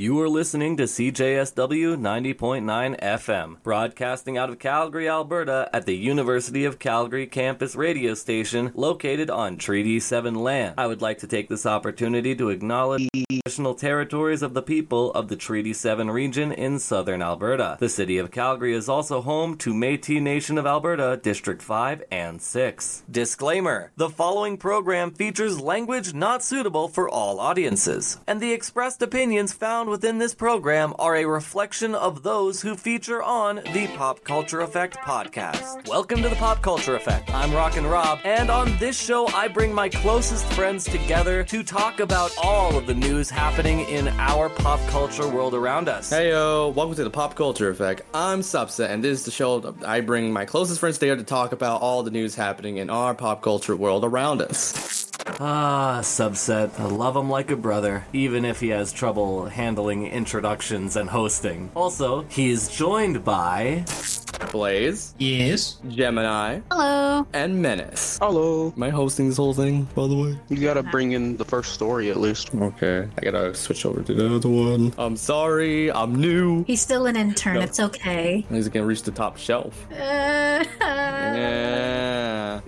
You are listening to CJSW 90.9 FM, broadcasting out of Calgary, Alberta at the University of Calgary campus radio station located on Treaty 7 land. I would like to take this opportunity to acknowledge the traditional territories of the people of the Treaty 7 region in southern Alberta. The city of Calgary is also home to Métis Nation of Alberta, District 5 and 6. Disclaimer The following program features language not suitable for all audiences, and the expressed opinions found within this program are a reflection of those who feature on the Pop Culture Effect podcast. Welcome to the Pop Culture Effect. I'm Rockin' Rob, and on this show, I bring my closest friends together to talk about all of the news happening in our pop culture world around us. Hey yo, welcome to the Pop Culture Effect. I'm Subset, and this is the show I bring my closest friends together to talk about all the news happening in our pop culture world around us. Ah, subset. I love him like a brother, even if he has trouble handling introductions and hosting. Also, he's joined by. Blaze, Yes. Gemini, Hello. and Menace. Hello. Am I hosting this whole thing, by the way? You gotta bring in the first story at least. Okay, I gotta switch over to the other one. I'm sorry, I'm new. He's still an intern. No. It's okay. He's gonna reach the top shelf. Uh, Yeah,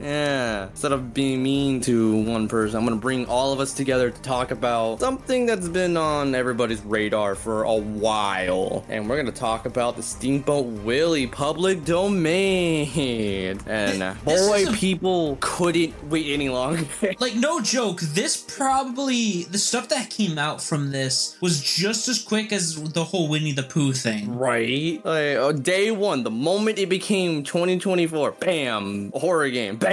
yeah. Instead of being mean to one person, I'm gonna bring all of us together to talk about something that's been on everybody's radar for a while. And we're gonna talk about the Steamboat Willie public domain. And uh, boy, a- people couldn't wait any longer. Like, no joke, this probably, the stuff that came out from this was just as quick as the whole Winnie the Pooh thing. Right? Like, uh, day one, the moment it became 2024, bam, horror game, bam,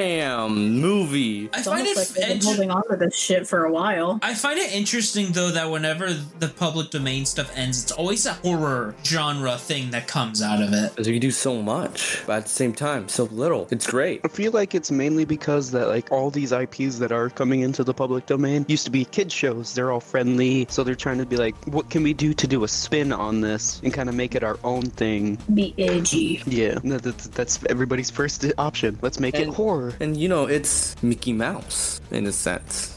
movie. I it's find almost it like they've been holding on to this shit for a while. I find it interesting though that whenever the public domain stuff ends, it's always a horror genre thing that comes out of it. Because you do so much, but at the same time, so little. It's great. I feel like it's mainly because that like all these IPs that are coming into the public domain used to be kid shows. They're all friendly, so they're trying to be like, what can we do to do a spin on this and kind of make it our own thing? Be edgy. Yeah, that's, that's everybody's first option. Let's make it And- horror. And you know, it's Mickey Mouse in a sense.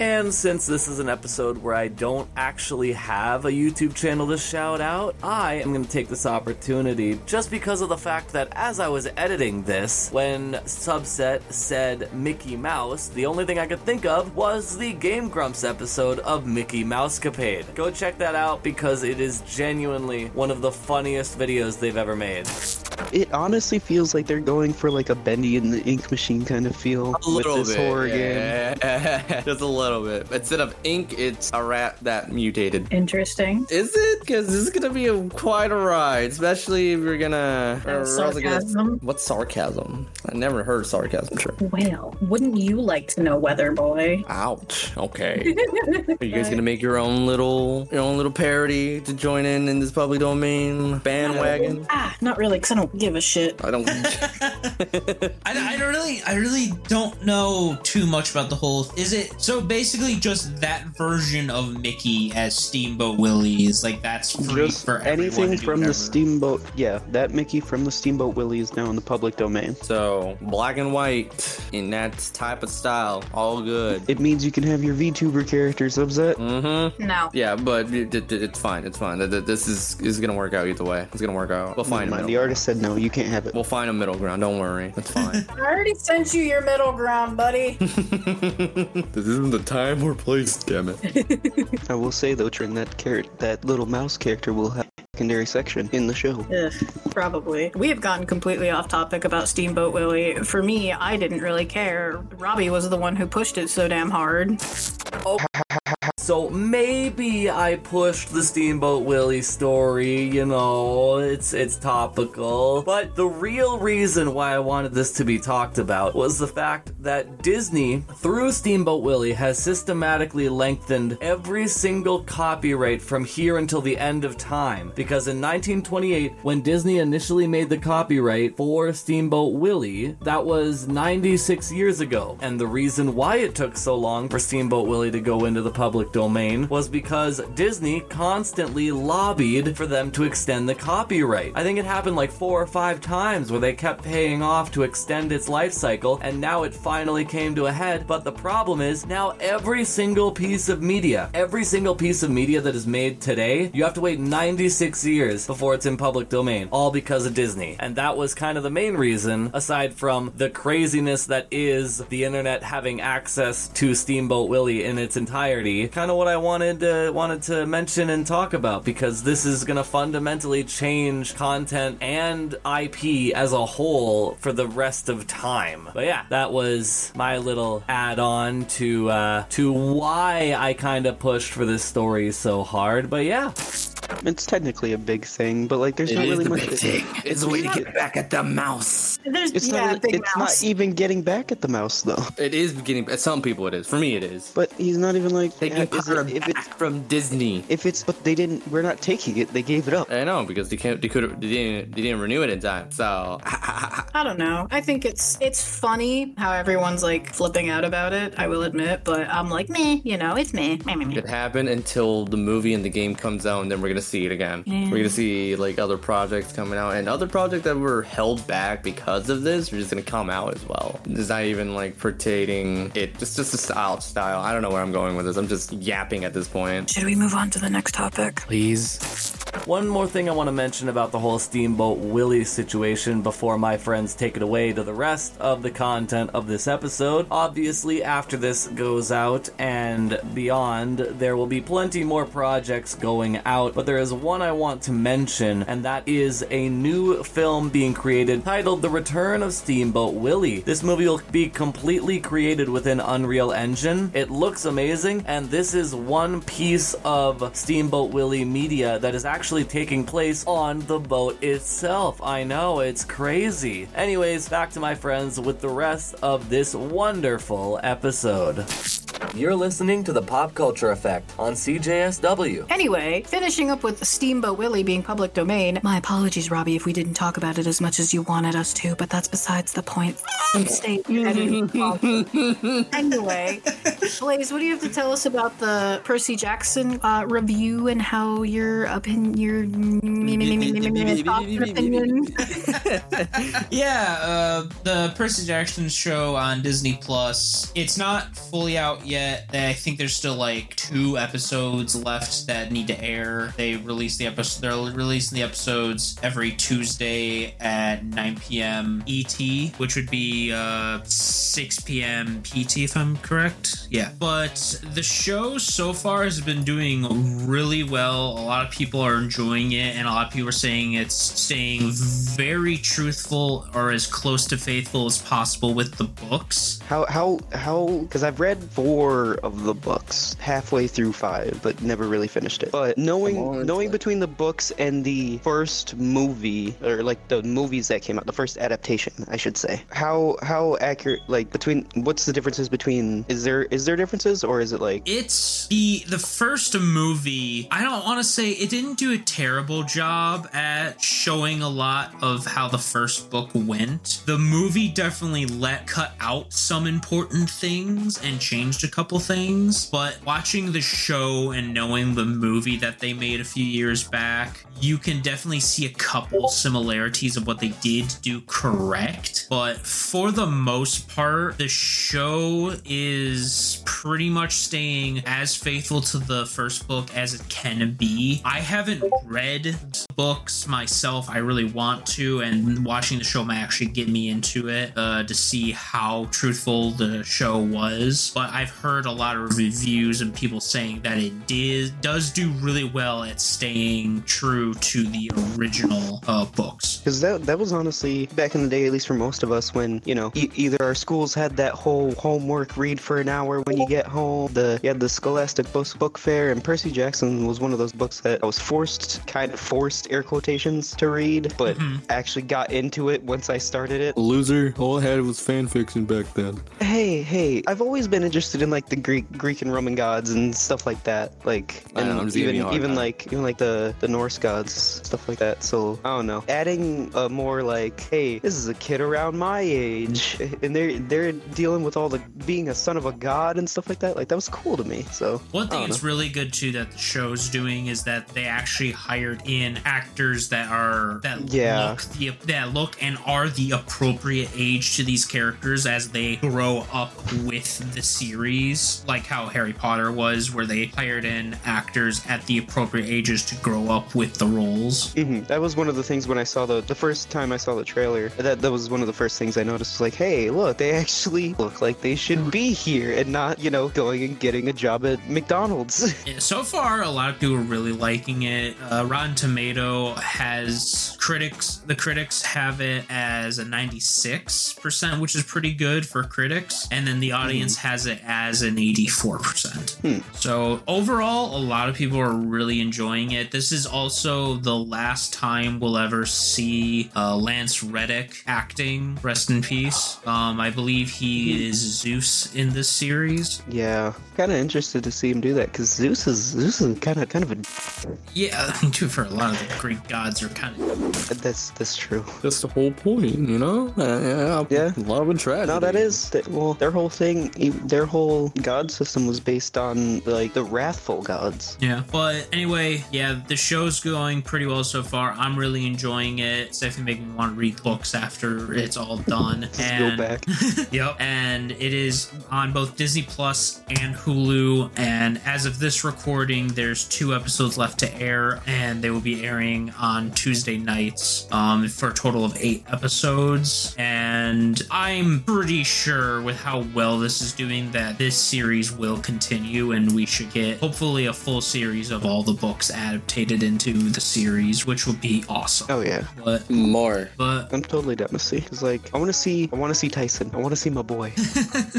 And since this is an episode where I don't actually have a YouTube channel to shout out, I am going to take this opportunity just because of the fact that as I was editing this, when Subset said Mickey Mouse, the only thing I could think of was the Game Grumps episode of Mickey Mousecapade. Go check that out because it is genuinely one of the funniest videos they've ever made. It honestly feels like they're going for like a Bendy and the Ink Machine kind of feel with this horror game. Just a little bit. Instead of ink, it's a rat that mutated. Interesting. Is it? Because this is gonna be a, quite a ride, especially if you're gonna. Uh, or else I'm gonna- sarcasm? What's sarcasm? I never heard sarcasm. Sure. Well, wouldn't you like to know, Weather Boy? Ouch. Okay. Are you guys gonna make your own little, your own little parody to join in in this public domain bandwagon? Ah, not really, because I don't give a shit. I don't. I, I don't really, I really don't know too much about the whole. Is it so basically just that version of Mickey as Steamboat Willie is like that's free Just for anything to do from the. Steamboat. Yeah, that Mickey from the Steamboat Willie is now in the public domain. so black and white in that type of style, all good. It means you can have your VTuber characters upset. Mm-hmm. No. Yeah, but it, it, it's fine. It's fine. Th- th- This is is gonna work out either way. It's gonna work out. We'll find a Mind, the artist said no, you can't have it. We'll find a middle ground. Don't worry. That's fine. I already sent you your middle ground, buddy. this isn't the time or place. Damn it. I will say though, Trin, that carrot, that little mouse character will have a secondary section in the show. Ugh, probably. We have gotten completely off topic about Steamboat Willie. For me, I didn't really care. Robbie was the one who pushed it so damn hard. So maybe I pushed the Steamboat Willie story, you know, it's it's topical. But the real reason why I wanted this to be talked about was the fact that Disney, through Steamboat Willie, has systematically lengthened every single copyright from here until the end of time. Because in 1928, when Disney initially made the copyright for Steamboat Willie, that was 96 years ago. And the reason why it took so long for Steamboat Willie to go into the public domain was because Disney constantly lobbied for them to extend the copyright. I think it happened like four or five times where they kept paying off to extend its life cycle, and now it finally came to a head. But the problem is now every single piece of media, every single piece of media that is made today, you have to wait 96 years before it's in public domain, all because of Disney. And that was kind of the main reason, aside from the craziness that is the internet having access to Steamboat Willie in its entirety. Kind of what I wanted to, wanted to mention and talk about because this is going to fundamentally change content and IP as a whole for the rest of time. But yeah, that was my little add-on to uh, to why I kind of pushed for this story so hard. But yeah, It's technically a big thing, but like there's It not is really the much. big thing. It's a way to get back at the mouse. There's It's yeah, not. big It's mouse. not even getting back at the mouse though. It is beginning. At some people, it is. For me, it is. But he's not even like Taking power it- if back it's from Disney. if it's but they didn't. We're not taking it. They gave it up. I know because they can't. They could. They didn't. They didn't renew it in time. So I don't know. I think it's it's funny how everyone's like flipping out about it. I will admit, but I'm like, meh. You know, it's meh. meh, meh, meh. it happened until the movie and the game comes out, and then we're gonna see it again. We're gonna see like other projects coming out, and other projects that were held back because of this are just gonna come out as well. It's not even like pertaining it. Just just a style style. I don't know where I'm going with this. I'm just yapping at this point. Should we move on to the next topic? Please. One more thing I want to mention about the whole Steamboat Willie situation before my friends take it away to the rest of the content of this episode. Obviously, after this goes out and beyond, there will be plenty more projects going out, but there is one I want to mention, and that is a new film being created titled The Return of Steamboat Willie. This movie will be completely created within Unreal Engine. It looks amazing, and this is one piece of Steamboat Willie media that is actually taking place on the boat itself. I know, it's crazy. Anyways, back to my friends with the rest of this wonderful episode. You're listening to the Pop Culture Effect on CJSW. Anyway, finishing up with Steamboat Willie being public domain. My apologies, Robbie, if we didn't talk about it as much as you wanted us to, but that's besides the point. Stay anyway, Blaze, what do you have to tell us about the Percy Jackson uh, review and how your opinion, your thoughts and opinion? Yeah, uh, the Percy Jackson show on Disney Plus. It's not fully out yet. I think there's still like two episodes left that need to air. They release the episode. They're releasing the episodes every Tuesday at 9 p.m. ET, which would be uh, 6 p.m. PT, if I'm correct. Yeah, but the show so far has been doing really well. A lot of people are enjoying it, and a lot of people are saying it's staying very truthful or as close to faithful as possible with the books. How how how? Because I've read four of the books, halfway through five, but never really finished it. But knowing knowing between the books and the first movie, or like the movies that came out, the first adaptation, I should say. How how accurate? Like between what's the differences between? Is there is there differences or is it like? It's the the first movie. I don't want to say it didn't do a terrible job at showing a lot of how the first book went. The movie definitely let cut out some important things and changed a couple things, but watching the show and knowing the movie that they made a few years back, you can definitely see a couple similarities of what they did do correct. But for the most part, the show is pretty much staying as faithful to the first book as it can be. I haven't read books myself. I really want to, and watching the show might actually get me into it uh, to see how truthful the show was. But I've heard a lot of reviews and people saying that it did does do really well at staying true to the original uh, books. Because that that was honestly back in the day, at least for most of us, when you know e- either our schools had that whole homework read for an hour when you get home, the you had the Scholastic Book Fair, and Percy Jackson was one of those books that I was forced, kind of forced air quotations to read, but mm-hmm. actually got into it once I started it. Loser. All I had was fan fiction back then. Hey, hey, hey, I've always been interested in like the Greek, Greek and Roman gods and stuff like that. Like, I know, and I'm just giving even you a hard even time. like even like the the Norse gods, stuff like that. So I don't know. Adding a more like, hey, this is a kid around my age, and they're they're dealing with all the being a son of a god and stuff like that. Like that was cool to me. So One thing don't that's really good too that the show's doing is that they actually hired in actors that are that Yeah. look the that look and are the appropriate age to these characters as they grow up with the series, like how Harry Potter was, where they hired in actors at the appropriate ages to grow up with the roles. hmm That was one of the things when I saw the the first time I saw the trailer. That that was one of the first things I noticed. Was like, hey, look, they actually look like they should be here and not, you know, going and getting a job at McDonald's. Yeah, So far, a lot of people are really liking it. Uh, Rotten Has critics. The critics have it as a 96%, which is pretty good for critics, and then the audience has it as an 84%. So overall, a lot of people are really enjoying it. This is also the last time we'll ever see uh, Lance Reddick acting. Rest in peace. Um, I believe he is Zeus in this series. yeah, kind of interested to see him do that because Zeus is Zeus is kind of kind of a Yeah, I too, for a lot of the Greek gods are kind of. that's that's true. That's the whole point, you know? Uh, Yeah. Love and tragedy. No, that is that, well, their whole thing, e- their whole god system was based on like the wrathful gods. Yeah. But anyway, yeah, the show's going pretty well so far. I'm really enjoying it. It's definitely making me want to read books after it's all done. Just and go back. yep. And it is on both Disney Plus and Hulu. And as of this recording, there's two episodes left to air, and they will be airing on Tuesday nights um, for a total of eight episodes. And I'm pretty sure with how well this is doing that this series will continue, and we should get hopefully a full series of all the books adapted into the series, which would be awesome. Oh yeah, But More. but I'm totally down to see. Cause like I want to see, I want to see Tyson. I want to see my boy.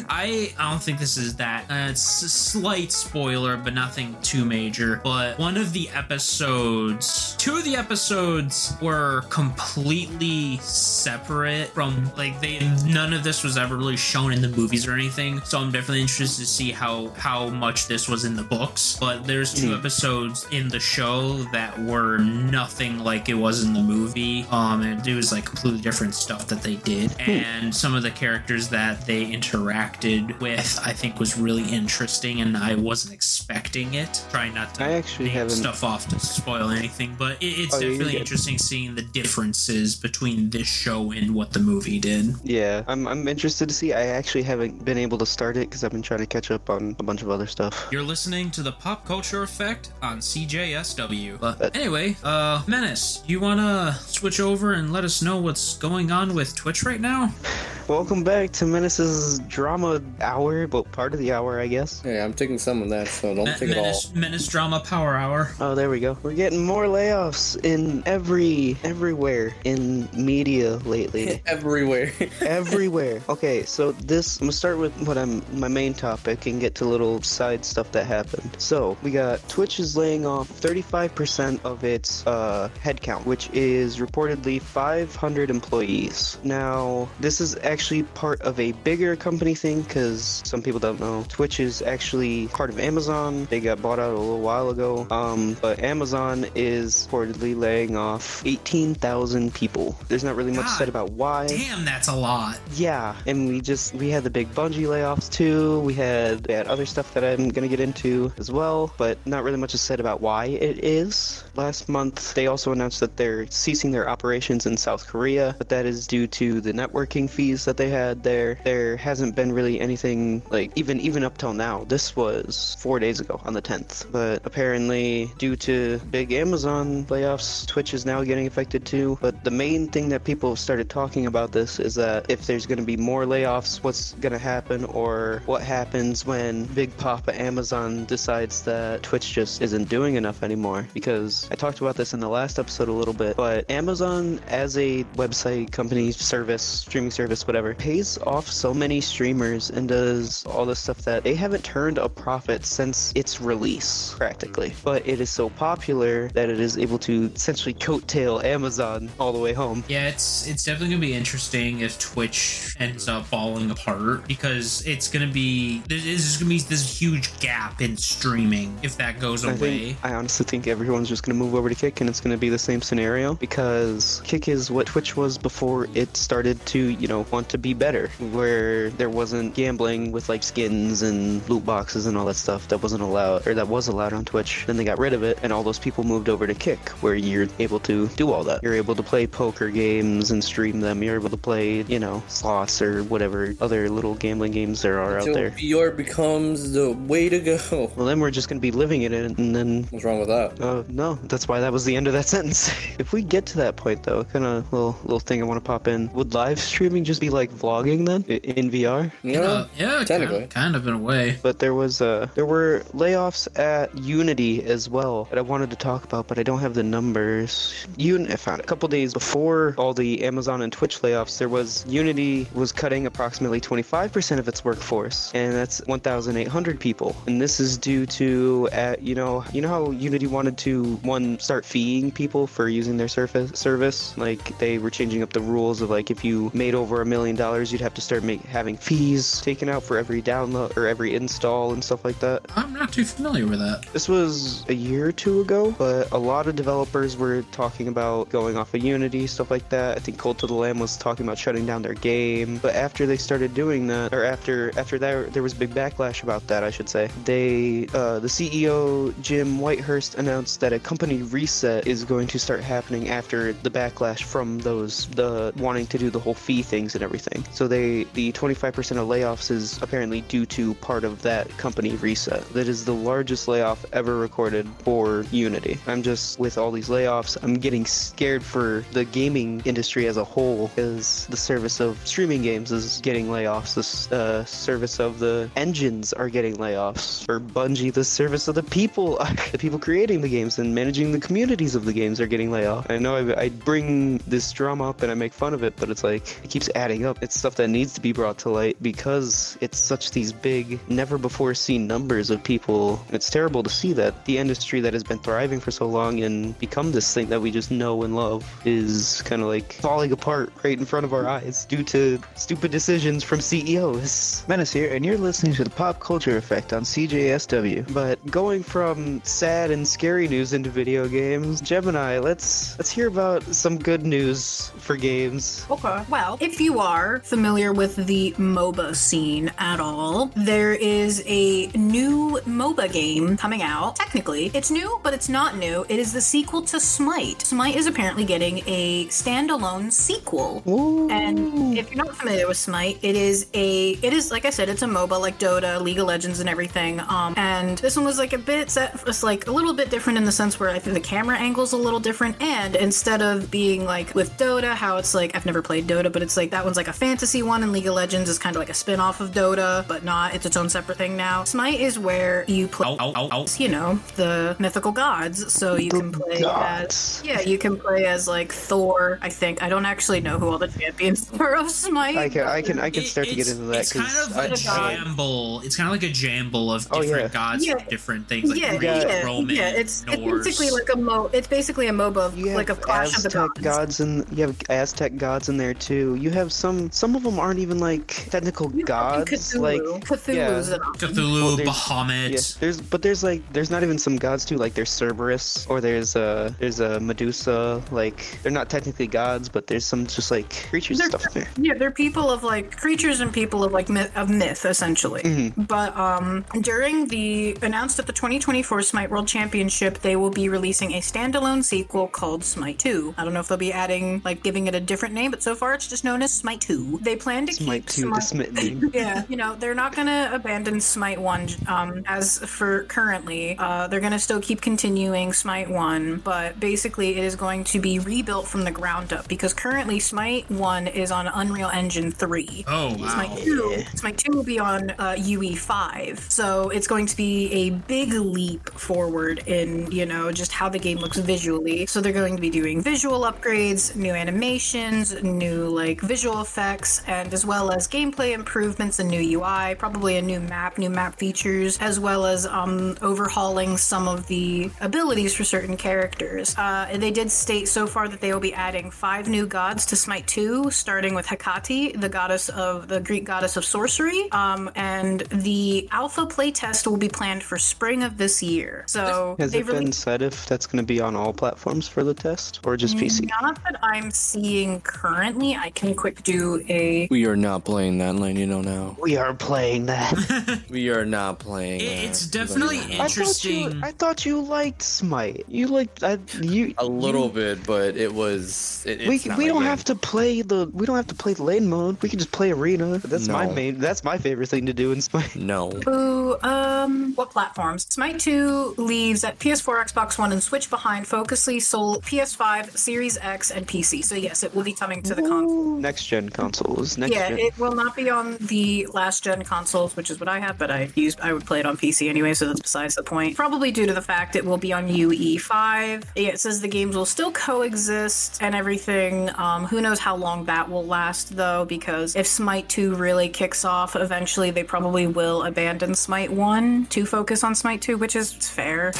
I I don't think this is that. Uh, it's a slight spoiler, but nothing too major. But one of the episodes, two of the episodes were completely separate from like they. None of this was ever really shown in the movies or anything. So I'm definitely interested to see how how much this was in the books. But there's two episodes in the show that were nothing like it was in the movie. Um, and it was like completely different stuff that they did, and some of the characters that they interacted with, I think, was really interesting, and I wasn't expecting it. Trying not to I actually name haven't- stuff off to spoil anything, but it's Oh, definitely interesting seeing the differences between this show and what the movie did. Yeah, I'm I'm interested to see. I actually haven't been able to start it because I've been trying to catch up on a bunch of other stuff. You're listening to the Pop Culture Effect on CJSW. But anyway, uh, Menace, you wanna switch over and let us know what's going on with Twitch right now? Welcome back to Menace's drama hour, well, part of the hour, I guess. Yeah, I'm taking some of that, so don't Me- take it all. Menace, Menace Drama Power Hour. Oh, there we go. We're getting more layoffs in every everywhere in media lately. Everywhere. everywhere. Okay, so this I'm gonna start with what I'm my main topic and get to little side stuff that happened. So we got Twitch is laying off 35% of its uh, headcount, which is reportedly 500 employees. Now this is actually part of a bigger company thing because some people don't know. Twitch is actually part of Amazon. They got bought out a little while ago. Um, but Amazon is reportedly laying off 18,000 people. There's not really much God said about why. Damn, that's a lot. Yeah, and we just we had the big Bungie layoffs too. We had we had other stuff that I'm gonna get into as well, but not really much is said about why it is. Last month, they also announced that they're ceasing their operations in South Korea, but that is due to the networking fees that they had there. There hasn't been really anything like even even up till now. This was four days ago on the 10th, but apparently due to big Amazon layoffs, Twitch is now getting affected too. But the main thing that people have started talking about this is that if there's going to be more layoffs, what's going to happen, or what happens when Big Papa Amazon decides that Twitch just isn't doing enough anymore. Because I talked about this in the last episode a little bit, but Amazon as a website company, service, streaming service, whatever whatever, pays off so many streamers and does all this stuff that they haven't turned a profit since its release, practically. But it is so popular that it is able to essentially coattail Amazon all the way home. Yeah, it's it's definitely gonna be interesting if Twitch ends up falling apart because it's gonna be there is gonna be this huge gap in streaming if that goes I away. think I honestly think everyone's just gonna move over to Kick and it's gonna be the same scenario because Kick is what Twitch was before it started to, you know, want to be better, where there wasn't gambling with like skins and loot boxes and all that stuff that wasn't allowed or that was allowed on Twitch. Then they got rid of it and all those people moved over to Kick where you're able to do all that. You're able to play poker games and stream them. You're able to play, you know, slots or whatever other little gambling games there are out there. VR becomes the way to go. Well, then we're just gonna be living in it and then What's wrong with that? Oh no, that's why that was the end of that sentence. if we get to that point, though, kind of little little thing I want to pop in. Would live streaming just be like vlogging then in VR? Yeah, Uh, yeah, technically. kind, kind of in a way. But there was uh there were layoffs at Unity as well that I wanted to talk about, but I don't have the numbers. Un- I found it. a couple days before all the Amazon and Twitch layoffs. There was Unity was cutting approximately 25% of its workforce, and that's 1,800 people. And this is due to uh, you know you know how Unity wanted to one start feeing people for using their surface service, like they were changing up the rules of like if you made over a million dollars, you'd have to start make, having fees taken out for every download or every install and stuff like that. I'm not too familiar with that. This was a year or two ago, but a lot of developers were talking about going off of Unity, stuff like that. I think Cult of the Lamb was talking about shutting down their game. But after they started doing that, or after after that, there was big backlash about that. I should say they, uh, the CEO Jim Whitehurst announced that a company reset is going to start happening after the backlash from those the wanting to do the whole fee things and everything. So they the 25% of layoffs is apparently due to part of that company reset. That is the largest layoff ever recorded for Unity. I'm just with all these layoffs, I'm getting scared for the gaming industry as a whole because the service of streaming games is getting layoffs. The uh, service of the engines are getting layoffs. For Bungie, the service of the people, the people creating the games and managing the communities of the games are getting layoffs. I know I, I bring this drama up and I make fun of it, but it's like it keeps adding up. It's stuff that needs to be brought to light because it's such these big, never before seen numbers of people. It's terrible to see that the industry that has been thriving for so long and become this thing that we just know and love is kind of like falling apart right in front of our eyes due to stupid decisions from CEOs. Menace here, and you're listening to the Pop Culture Effect on CJSW. But going from sad and scary news into video games, Gemini, let's let's hear about some good news for games. Okay. Well, if you are familiar with the MOBA scene at all, there is a new MOBA game coming out. Technically, it's new, but it's not new. It is the sequel to Smite. Smite is apparently getting a standalone sequel. And if you're not familiar with Smite, it is a it is like I said, it's a MOBA like Dota, League of Legends, and everything. Um, and this one was like a bit set, was like a little bit different in the sense where I think the camera angle's a little different. And instead of being like with Dota, how it's like I've never played Dota, but it's like that one's like a fantasy one, and League of Legends is kind of like a spin off of Dota, but not. It's its own separate thing now. Smite is where you play Ow, ow, ow, ow. you know the mythical gods so you can play gods. as yeah you can play as like thor i think i don't actually know who all the champions are of smite I can I can I can It- start to get into that It's kind of I- a I- jamble. It's kind of like a jamble of Oh, different yeah. gods Yeah. from different things, like yeah, Greek, yeah, Roman, yeah. It's, it's basically like a mo. It's basically a MOBA, of, like a Clash of the Gods. gods and you have Aztec gods in there too. You have some some of them aren't even like technical You have gods. Cthulhu. Like Cthulhu's yeah. an option. Cthulhu, Well, there's- Bahamut. Yeah, there's but there's like there's not even some gods too. Like there's Cerberus or there's uh there's a Medusa. Like they're not technically gods, but there's some just like creatures They're- stuff there. Yeah, they're people of like creatures and people of like myth, of myth essentially. Mm-hmm. But um, during the announced at the 2024 Smite World Championship, they will be releasing a standalone sequel called Smite 2. I don't know if they'll be adding like giving it a different name, but so far it's just known as Smite 2. They plan to Smite keep two, the Smite name. yeah, you know, they're not going to abandon Smite 1 um, as for currently. Uh, they're going to still keep continuing Smite 1, but basically it is going to be rebuilt from the ground up because currently Smite 1 is on Unreal Engine 3. Oh wow! Smite 2, Smite 2 will be on uh, UE5. So it's going to be a big leap forward in, you know, just how the game looks visually. So they're going to be doing visual upgrades, new animations, new like visual visual effects, and as well as gameplay improvements and new UI, probably a new map, new map features, as well as um, overhauling some of the abilities for certain characters. Uh, they did state so far that they will be adding five new gods to Smite 2, starting with Hecate, the goddess of the Greek goddess of sorcery, um, and the alpha playtest will be planned for spring of this year. So Has it been released- said if that's going to be on all platforms for the test or just PC? Not that I'm seeing currently. I can quick do a. We are not playing that, letting you know now. We are playing that. We are not playing. It- that. it's definitely I thought you. interesting. I thought you liked Smite. You liked. I, you a little you- bit, but it was. It, We, it's not we don't game. have to play the we don't have to play lane mode. We can just play arena. That's my main. That's my favorite thing to do in Smite. No. Ooh, um, what platforms? Smite 2 leaves at PS4, Xbox One, and Switch behind. Focusly sold PS5, Series X, and PC. So yes, it will be coming to the console. Next gen consoles. Next Yeah, gen. it will not be on the last gen consoles, which is what I have, but I used I would play it on PC anyway, so that's besides the point. Probably due to the fact it will be on UE5. Yeah, it says the games will still coexist and everything. Um, who knows how long that will last though, because if Smite 2 really kicks off, eventually they probably will abandon Smite 1 to focus on Smite 2, which is fair.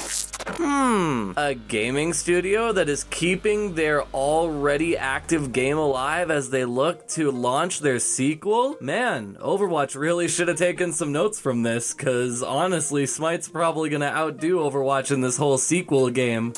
Hmm. A gaming studio that is keeping their already active game alive as they look to launch their sequel? Man, Overwatch really should have taken some notes from this, cause honestly, Smite's probably gonna outdo Overwatch in this whole sequel game.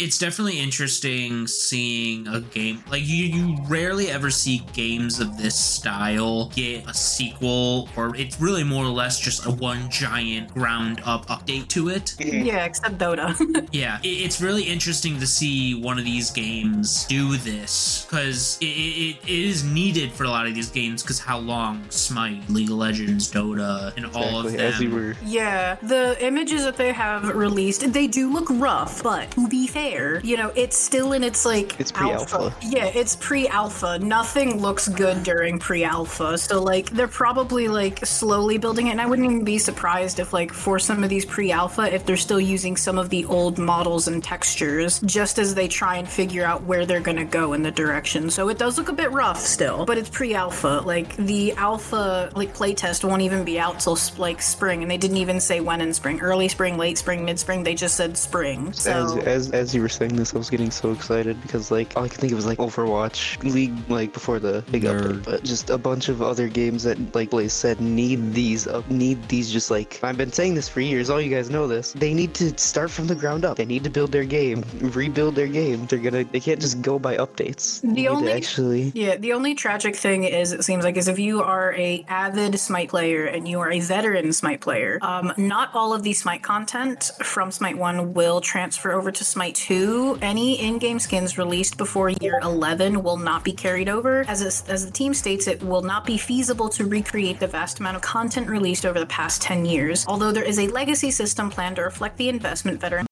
It's definitely interesting seeing a game like you you rarely ever see games of this style get a sequel or it's really more or less just a one giant ground up update to it mm-hmm. Yeah, except Dota. yeah it, it's really interesting to see one of these games do this because it, it, it is needed for a lot of these games because how long smite league of legends dota and all of Exactly, them as you were. Yeah, the images that they have released, they do look rough, but to be fair, you know, it's still in its like It's pre-alpha. Yeah, it's pre-alpha. Nothing looks good during pre-alpha. So like they're probably like slowly building it and I wouldn't even be surprised if like for some of these pre-alpha if they're still using some of the old models and textures just as they try and figure out where they're going to go in the direction. So it does look a bit rough still, but it's pre-alpha. Like the alpha like playtest won't even be out till like spring and they didn't even say when in spring. Early spring, late spring, mid spring, they just said spring. So As, So as as you were saying this, I was getting so excited because like all I could think of was like Overwatch, League, like before the big update, but just a bunch of other games that like Blaze said need these up, need these just like I've been saying this for years. All you guys know this. They need to start from the ground up. They need to build their game, rebuild their game. They're gonna. They can't just go by updates. The need only- actually. Yeah, the only tragic thing is it seems like is if you are a avid Smite player and you are a veteran Smite player, um, not all of the Smite content from Smite One will transfer over to Smite Two. Any in-game skins released before year eleven will not be carried over. As it, as the team states, it will not be feasible to recreate the vast amount of content released over the past ten years. Although there is a legacy system planned to reflect the investment veteran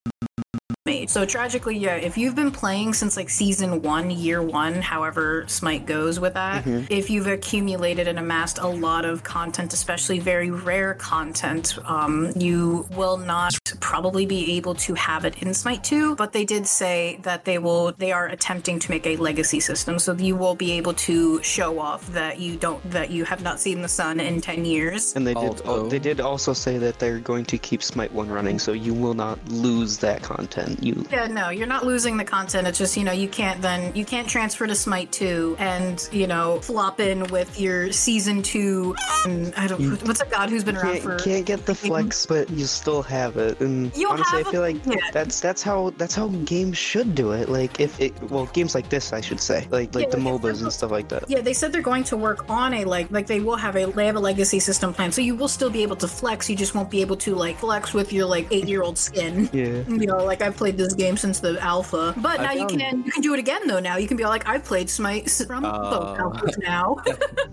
made. So tragically, yeah, if you've been playing since like season one, year one, however Smite goes with that, if you've accumulated and amassed a lot of content, especially very rare content, um, you will not probably be able to have it in Smite 2. But they did say that they will, they are attempting to make a legacy system, so you will be able to show off that you don't, that you have not seen the sun in 10 years. And they did. Alt-O. they did also say that they're going to keep Smite One running, so you will not lose that content. You Yeah, no, you're not losing the content. It's just, you know, you can't then, you can't transfer to Smite 2 and, you know, flop in with your season 2. And I don't, what's a god who's been around can't, for. can't get the flex, but you still have it. And You honestly, have I feel like yeah. that's that's how that's how games should do it. Like if it well, games like this, I should say, like like Yeah, the MOBAs and stuff like that. Yeah, they said they're going to work on a like like they will have a they have a legacy system plan, so you will still be able to flex. You just won't be able to like flex with your like eight year old skin. Yeah. You know, like I've played this game since the alpha, but now you can you can do it again though. Now you can be like I've played Smite s- from uh, both alphas now.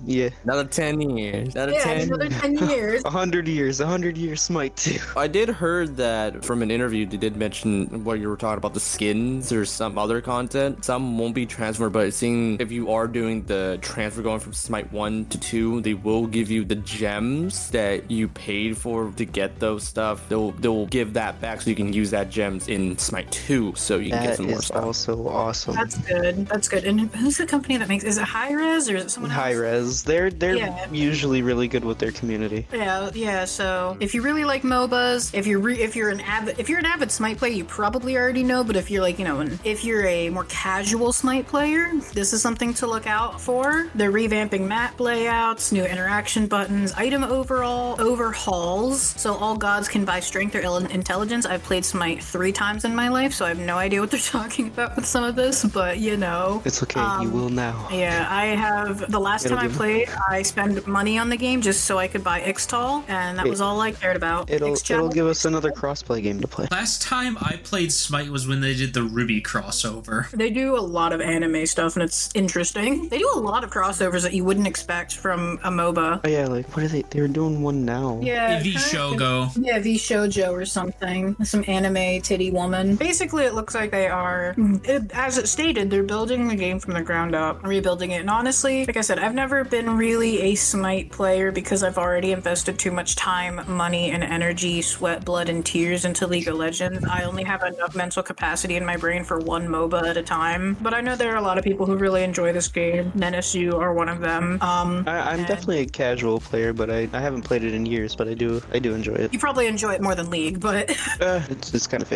Yeah, Another 10 years. Another yeah, 10 another ten years. a hundred years, a hundred years Smite too. I did heard that from an interview they did mention what you were talking about the skins or some other content. Some won't be transferred, but seeing if you are doing the transfer going from Smite 1 to 2, they will give you the gems that you paid for to get those stuff. They'll they'll give that back so you can use that gems in Smite 2 so you can get That some more is stuff. also awesome. That's good. That's good. And who's the company that makes? Is it Hi-Rez or is it someone else? High res, they're they're Yeah. usually really good with their community. Yeah, yeah. So if you really like MOBAs, if you're re- if you're an avid if you're an avid Smite player, you probably already know. But if you're like you know, an, if you're a more casual Smite player, this is something to look out for. They're revamping map layouts, new interaction buttons, item overall overhauls, so all gods can buy strength or ill- intelligence. I've played Smite three times in my life, so I have no idea what they're talking about with some of this. But you know, It's okay, you um, will now. yeah, I have. The last It'll time I give- played, I spent money on the game just so I could buy Ixtal, and that was all I cared about. It'll Ixchel. it'll give us another crossplay game to play. Last time I played Smite was when they did the Ruby crossover. They do a lot of anime stuff, and it's interesting. They do a lot of crossovers that you wouldn't expect from a MOBA. Oh yeah, like what are they? They're doing one now. Yeah, VShojo. Yeah, VShojo or something. Some anime titty woman. Basically, it looks like they are, it, as it stated, they're building the game from the ground up, rebuilding it. And honestly, like I said, I've never been really a Smite player because I've already invested too much time, money, and energy, sweat, blood, and tears into League of Legends. I only have enough mental capacity in my brain for one MOBA at a time. But I know there are a lot of people who really enjoy this game. Menace, you are one of them. Um, I, I'm And- definitely a casual player, but I, I haven't played it in years, but I do I do enjoy it. you probably enjoy it more than League, but. Uh, it's it's kind of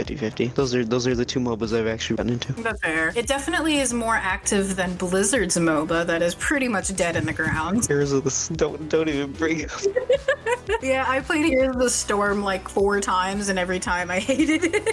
50-50. Those are those are the two MOBAs I've actually gotten into. That's fair. It definitely is more active than Blizzard's MOBA that is pretty much dead in the ground. Heroes of the don't don't even bring it up. Yeah, I played Heroes of the Storm like four times and every time I hated it.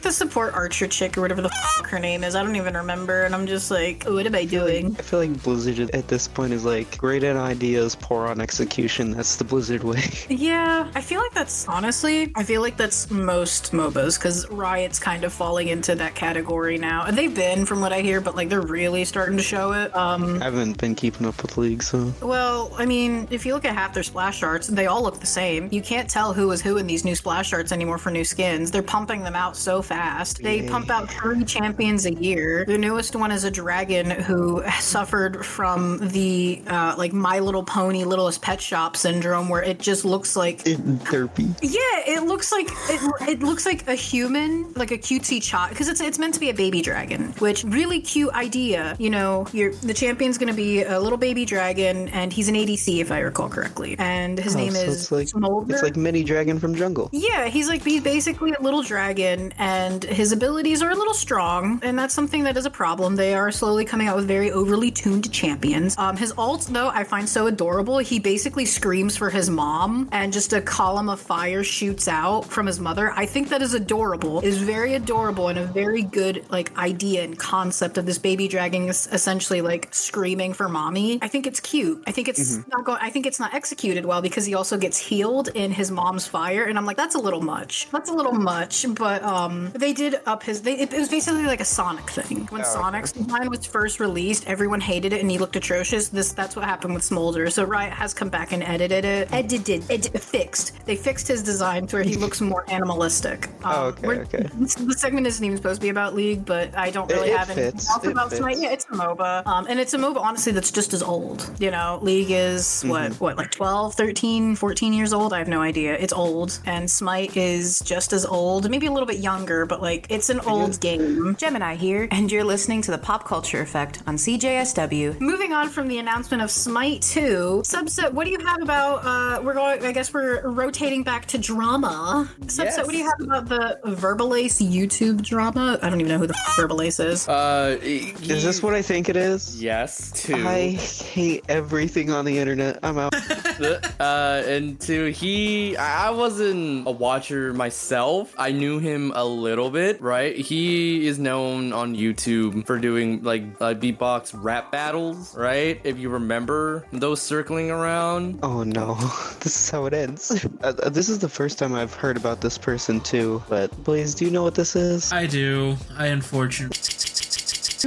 the support archer chick or whatever the f- her name is, I don't even remember, and I'm just like, what am I doing? I feel like Blizzard at this point is like great on ideas, poor on execution. That's the Blizzard way. Yeah, I feel like that's honestly, I feel like that's most MOBAs because Riot's kind of falling into that category now. They've been, from what I hear, but like they're really starting to show it. Um, I haven't been keeping up with League, so Well, I mean, if you look at half their splash arts, they all look the same. You can't tell who is who in these new splash arts anymore for new skins. They're pumping them out so fast. They Yay. pump out three champions a year. The newest one is a dragon who suffered from the uh, like My Little Pony Littlest Pet Shop syndrome, where it just looks like it, derpy. yeah, it looks like it, it looks like a human, like a cutesy child, because it's it's meant to be a baby dragon. Which really cute idea. You know, you're the champion's going to be a little baby dragon, and he's an ADC if I recall correctly, and his Oh, name so is it's like Smolder. it's like mini dragon from Jungle. Yeah, he's like he's basically a little dragon, and his abilities are a little strong, and that's something that is a problem. They are slowly coming out with very overly tuned champions. Um, his alt though I find so adorable. He basically screams for his mom, and just a column of fire shoots out from his mother. I think that is adorable. Is very adorable and a very good like idea and concept of this baby dragon is essentially like screaming for mommy. I think it's cute. I think it's not going. I think it's not executed well because he also gets healed in his mom's fire, and I'm like, that's a little much. That's a little much. But um, they did up his. They, it, it was basically like a Sonic thing. When Sonic's design was first released, everyone hated it and he looked atrocious. This that's what happened with Smolder. So Riot has come back and edited it. Edited. Ed, fixed. They fixed his design to where he looks more animalistic. Um, Oh, okay, okay. The segment isn't even supposed to be about League, but I don't really It- it have anything fits. else It about Smite. fits. Yeah, it's a MOBA. Um, and it's a MOBA, honestly, that's just as old. You know, League is what, what, like 12, 13, 14 years old? I have no idea. It's old. And Smite is just as old, maybe a little bit younger, but like it's an old game. Gemini here, and you're listening to the Pop Culture Effect on CJSW. Moving on from the announcement of Smite 2, Subset, what do you have about, uh, we're going, I guess we're rotating back to drama. Subset, what do you have about the Verbalase YouTube drama? I don't even know who the f- Verbalase is. Uh, Is this what I think it is? Yes, two. I hate everything on the internet. I'm out. uh, and two, he, I I wasn't a watcher myself. I knew him a little bit, right? He is known on YouTube for doing like uh, beatbox rap battles, right? If you remember those circling around. Oh no, this is how it ends. Uh, uh, this is the first time I've heard about this person too. But Blaze, do you know what this is? I do. I unfortunately.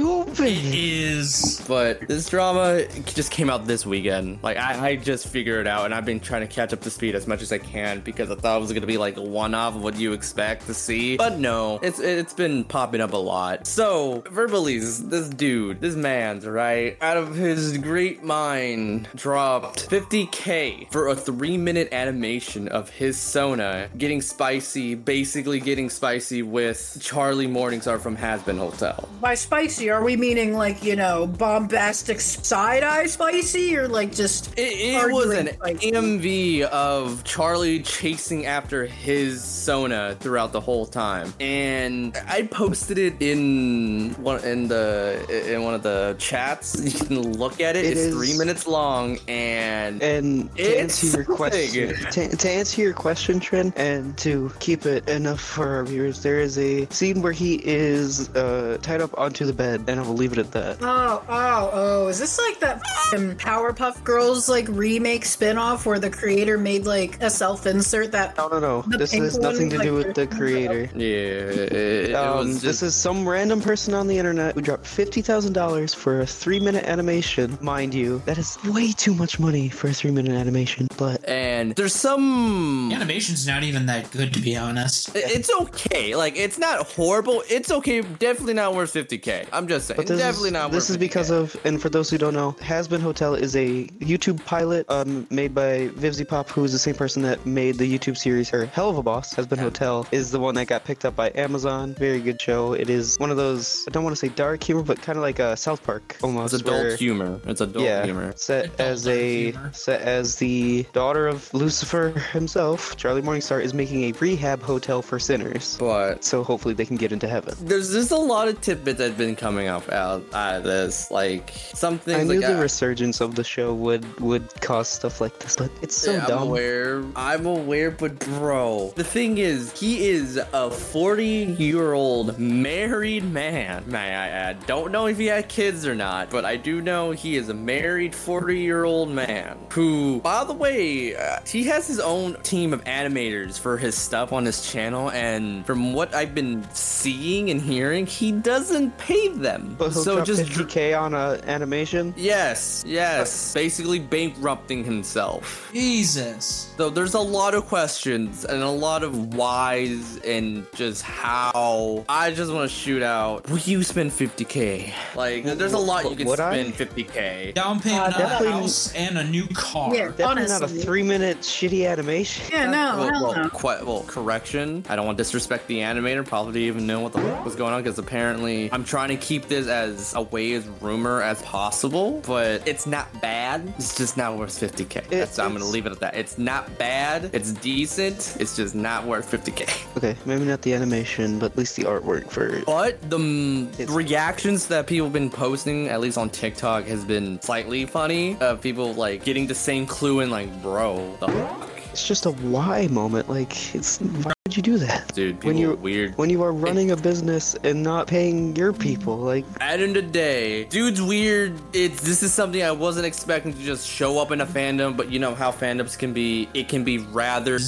Stupid. Is But this drama just came out this weekend. Like I, I just figured it out, and I've been trying to catch up to speed as much as I can because I thought it was gonna be like a one-off of what you expect to see. But no, it's it's been popping up a lot. So Verbalase, this dude, this man's right out of his great mind, dropped 50k for a three-minute animation of his Sona getting spicy, basically getting spicy with Charlie Morningstar from Hazbin Hotel. By spicy, are we meaning like, you know, bombastic side eye spicy or like just. It, it was an arguing spicy? AMV of Charlie chasing after his Sona throughout the whole time, and I posted it in one in the in one of the chats. You can look at it. It it's is- three minutes long, and And to It's answer your question, to, to answer your question, Trent, and to keep it enough for our viewers, there is a scene where he is uh, tied up onto the bed, and I will leave it at that. Oh, oh, oh. Is this like that f***ing Powerpuff Girls like remake spin-off where the creator made like a self-insert that No, no, no. This pink has nothing one, to like, do with the creator. yeah, it, it Um, was this just. is some random person on the internet who dropped fifty thousand dollars for a three-minute animation. Mind you, that is way too much money for a three-minute animation. But and there's some the animation's not even that good to be honest. It's okay. Like it's not horrible. It's okay. Definitely not worth 50k. I'm just saying. This Definitely is, not. This is because of, and for those who don't know, Hazbin Hotel is a YouTube pilot um, made by VivziePop, who is the same person that made the YouTube series her Helluva Boss. Hazbin Hotel is the one that got picked up by Amazon. Very good show. It is one of those I don't want to say dark humor, but kind of like a South Park almost. It's adult where- humor. It's adult yeah, humor. set Adult as a humor. set as the daughter of Lucifer himself. Charlie Morningstar is making a rehab hotel for sinners. But So hopefully they can get into heaven. there's just a lot of tidbits that have been coming up out, out of this. Like something. I knew like, the uh, resurgence of the show would would cause stuff like this, but it's so yeah, I'm dumb. aware. I'm aware, but bro, the thing is, he is a 40 year old married man. May I add? Don't know if he had kids or not, but I do know he is a married 40 year old man who, by the way, uh, he has his own team of animators for his stuff on his channel, and from what I've been seeing and hearing, he doesn't pay them. But so just 50k on a animation. Yes, yes. Basically bankrupting himself. Jesus. So there's a lot of questions and a lot of whys and just how I just want to shoot out. Will you spend 50k? Like there's a lot you can Would I? spend 50k. Down payment uh, on a definitely- house and a new car. Yeah. Definitely not a three-minute shitty animation. Yeah, no, Well, well, no. que- well, correction. I don't want to disrespect the animator. Probably didn't even know what the fuck was going on because apparently I'm trying to keep this as away as rumor as possible, but it's not bad. It's just not worth 50k. That's, I'm gonna leave it at that. It's not bad. It's decent. It's just not worth 50k. Okay, maybe not the animation, but at least the artwork for it. But the mm, reactions that people have been posting, at least on TikTok, has been slightly funny. Of people like getting the same clue and like, bro, the? It's just a why moment. Like, it's why would you do that? dude, people when you're weird. when you are running a business and not paying your people, like At the end of the day, dude's weird. It's this is something I wasn't expecting to just show up in a fandom, but you know how fandoms can be. It can be rather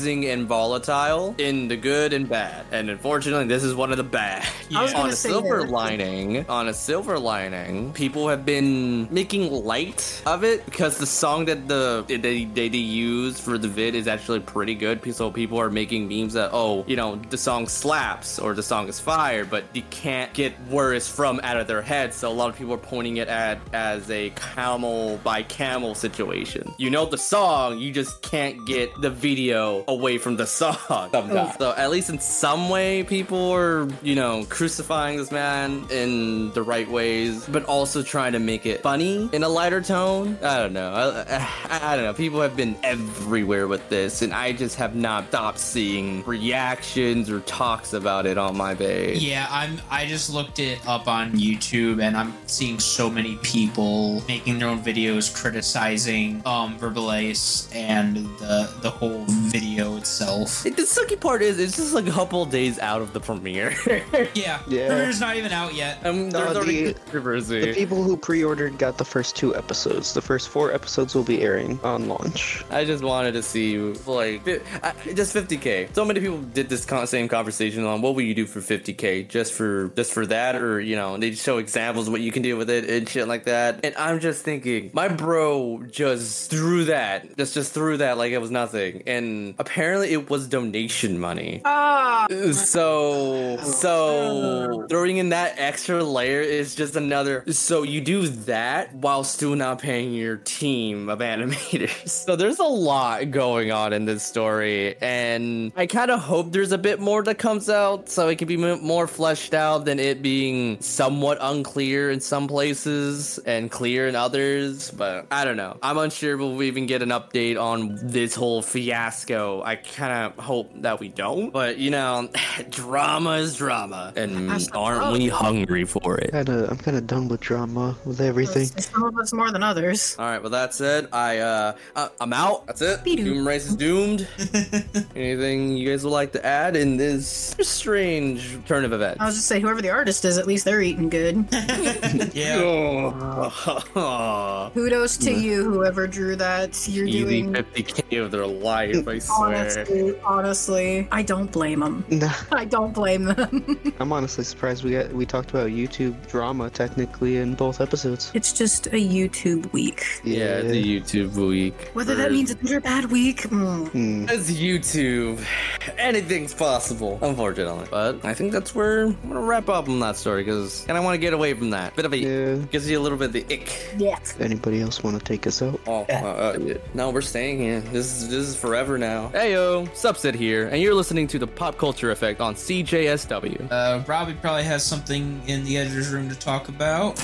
confusing and volatile in the good and bad. And unfortunately, this is one of the bad. I was on a silver that. lining, on a silver lining, people have been making light of it because the song that the they, they, they use for the vid is actually pretty good. So people are making memes that oh, you know, the song slaps or the song is fire, but you can't get where it's from out of their head. So a lot of people are pointing it at as a camel by camel situation. You know the song, you just can't get the video away from the song. sometimes. Oh. So at least in some way, people are you know crucifying this man in the right ways, but also trying to make it funny in a lighter tone. I don't know. I, I, I don't know. People have been everywhere with this, and I just have not stopped seeing reactions or talks about it on my page. Yeah, I'm. I just looked it up on YouTube, and I'm seeing so many people making their own videos criticizing um Verbalase and the the whole video HBO itself. The sucky part is, it's just like a couple days out of the premiere. Yeah, Yeah. premiere's not even out yet. um, No, already the- controversy. The people who pre-ordered got the first two episodes. The first four episodes will be airing on launch. I just wanted to see like uh, just 50k. So many people did this con- same conversation on what will you do for 50k just for just for that or you know they show examples of what you can do with it and shit like that. And I'm just thinking, my bro just threw that, just just threw that like it was nothing. And apparently it was donation money. Ah, So so throwing in that extra layer is just another. So you do that while still not paying your team of animators. So there's a lot going on in this story, and I kind of hope there's a bit more that comes out so it can be m- more fleshed out than it being somewhat unclear in some places and clear in others. But I don't know. I'm unsure we'll even get an update on this whole fiasco. I kind of hope that we don't. But you know, drama is drama, and aren't we hungry for it? Kinda, I'm kind of done with drama with everything. some of us more than others. All right. Well, that said, I uh, uh I'm out. That's it. Be-doo. Doom Race is doomed. Anything you guys would like to add in this strange turn of events? I was just say, whoever the artist is, at least they're eating good. Yeah. Oh. Kudos to you, whoever drew that. You're Easy doing 50k of their life, I swear. honestly, honestly. I don't blame them. Nah, I don't blame them. I'm honestly surprised we got we talked about YouTube drama technically in both episodes. it's just a YouTube week. Yeah, the YouTube week. Whether that means a good or bad week, mm. Hmm. It's YouTube. Anything's possible, unfortunately. But I think that's where I'm gonna wrap up on that story because and I want to get away from that. Bit of a Yeah. gives you a little bit of the ick. yeah. Anybody else want to take us out? Oh, uh, uh, no, we're staying here. This is this is forever now. Hey yo, Subset here, and you're listening to the Pop Culture Effect on CJSW. Uh, Robbie probably has something in the editor's room to talk about.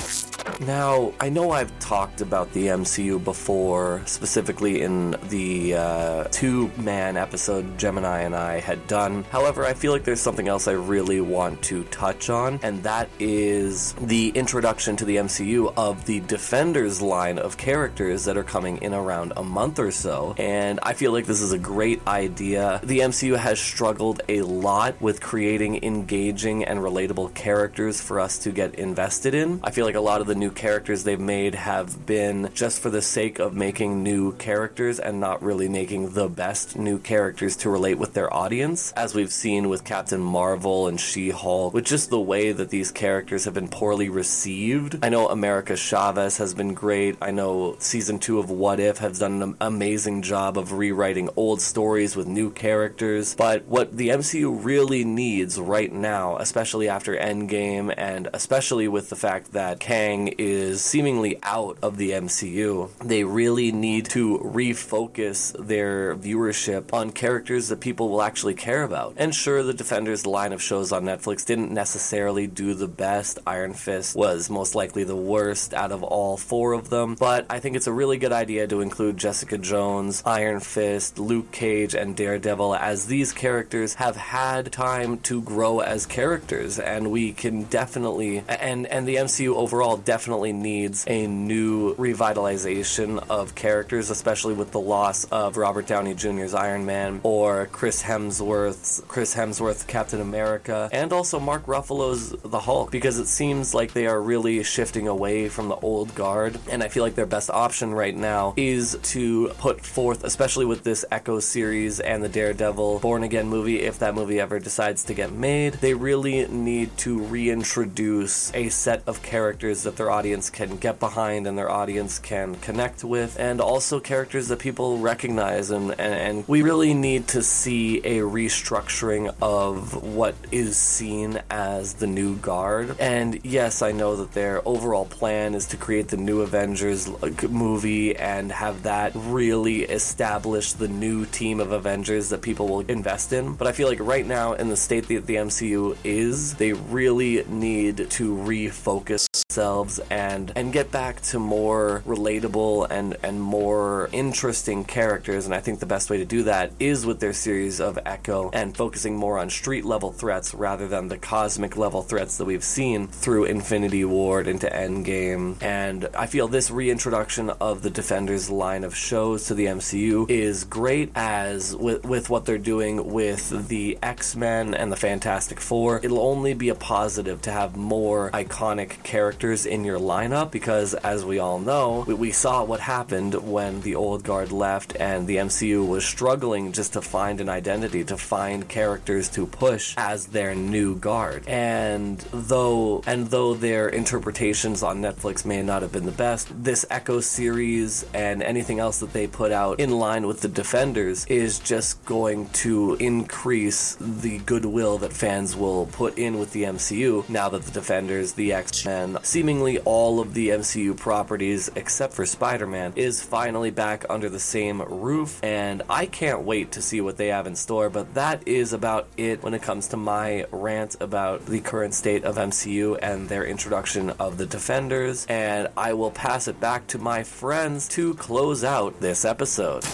Now, I know I've talked about the MCU before, specifically in the uh, two man episode Gemini and I had done. However, I feel like there's something else I really want to touch on, and that is the introduction to the MCU of the Defenders line of characters that are coming in around a month or so. And I feel like this is a great idea. The MCU has struggled a lot with creating engaging and relatable characters for us to get invested in. I feel like a lot of the new characters they've made have been just for the sake of making new characters and not really making the best new characters to relate with their audience, as we've seen with Captain Marvel and She Hulk, with just the way that these characters have been poorly received. I know America Chavez has been great. I know season two of What If has done an amazing job of rewriting old stories with new characters. But what the MCU really needs right now, especially after Endgame, and especially with the fact that Kang is seemingly out of the MCU, they really need to refocus their viewership on characters that people will actually care about. And sure, the Defenders line of shows on Netflix didn't necessarily do the best. Iron Fist was most likely the worst out of all four of them, but I think it's a really good idea to include Jessica Jones, Iron Fist, Luke Cage, and Daredevil as these characters have had time to grow as characters, and we can definitely and and the MCU overall definitely needs a new revitalization of characters, especially with the loss of Robert Downey Jr.'s Iron Man or Chris Hemsworth's Chris Hemsworth Captain America, and also Mark Ruffalo's The Hulk, because it seems like they are really shifting away from the old guard, and I feel like their best option right now is to put forth, especially with this Echo series and the Daredevil Born Again movie, if that movie ever decides to get made, they really need to reintroduce a set of characters that their audience can get behind and their audience can connect with, and also characters that people recognize. And, and, and we really need to see a restructuring of what is seen as the new guard. And yes, I know that their overall plan is to create the new Avengers movie and have that really establish the new team of Avengers that people will invest in. But I feel like right now, in the state that the MCU is, they really need to refocus themselves and and get back to more relatable and and more interesting characters. And I think the best way to do that is with their series of Echo and focusing more on street level threats rather than the cosmic level threats that we've seen through Infinity War into Endgame. And I feel this reintroduction of the Defenders line of shows to the MCU is great as with with what they're doing with the X-Men and the Fantastic Four. It'll only be a positive to have more iconic characters in your lineup because as we all know, we, we saw what happened when the old guard left and the MCU was struggling just to find an identity, to find characters to push as their new guard. And though and though their interpretations on Netflix may not have been the best, this Echo series and anything else that they put out in line with the Defenders is just going to increase the goodwill that fans will put in with the MCU now that the Defenders, the X-Men, seemingly all of the MCU properties except for Spider-Man is finally back under the same roof and I can't wait to see what they have in store, but that is about it when it comes to my rant about the current state of MCU and their introduction of the Defenders and I will pass it back to my friends to close out this episode.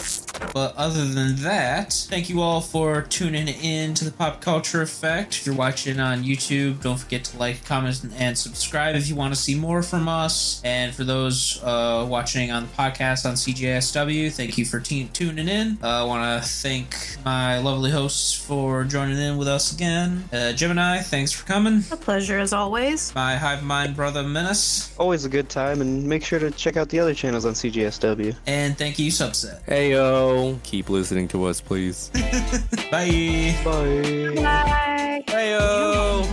But other than that, thank you all for tuning in to the Pop Culture Effect. If you're watching on YouTube, don't forget to like, comment, and subscribe if you want to see more from us. And for those uh, watching on the podcast on CJSW, thank you for t- tuning in. Uh, I want to thank my lovely hosts for joining in with us again. Uh, Gemini, thanks for coming. A pleasure as always. My Hive Mind brother Menace. Always a good time, and make sure to check out the other channels on CJSW. And thank you, Subset. Hey yo, keep listening to us, please. Bye. Bye. Bye. hey.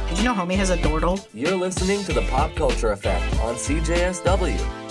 Did you know homie has a dordle? You're listening to the Pop Culture Effect on CJSW.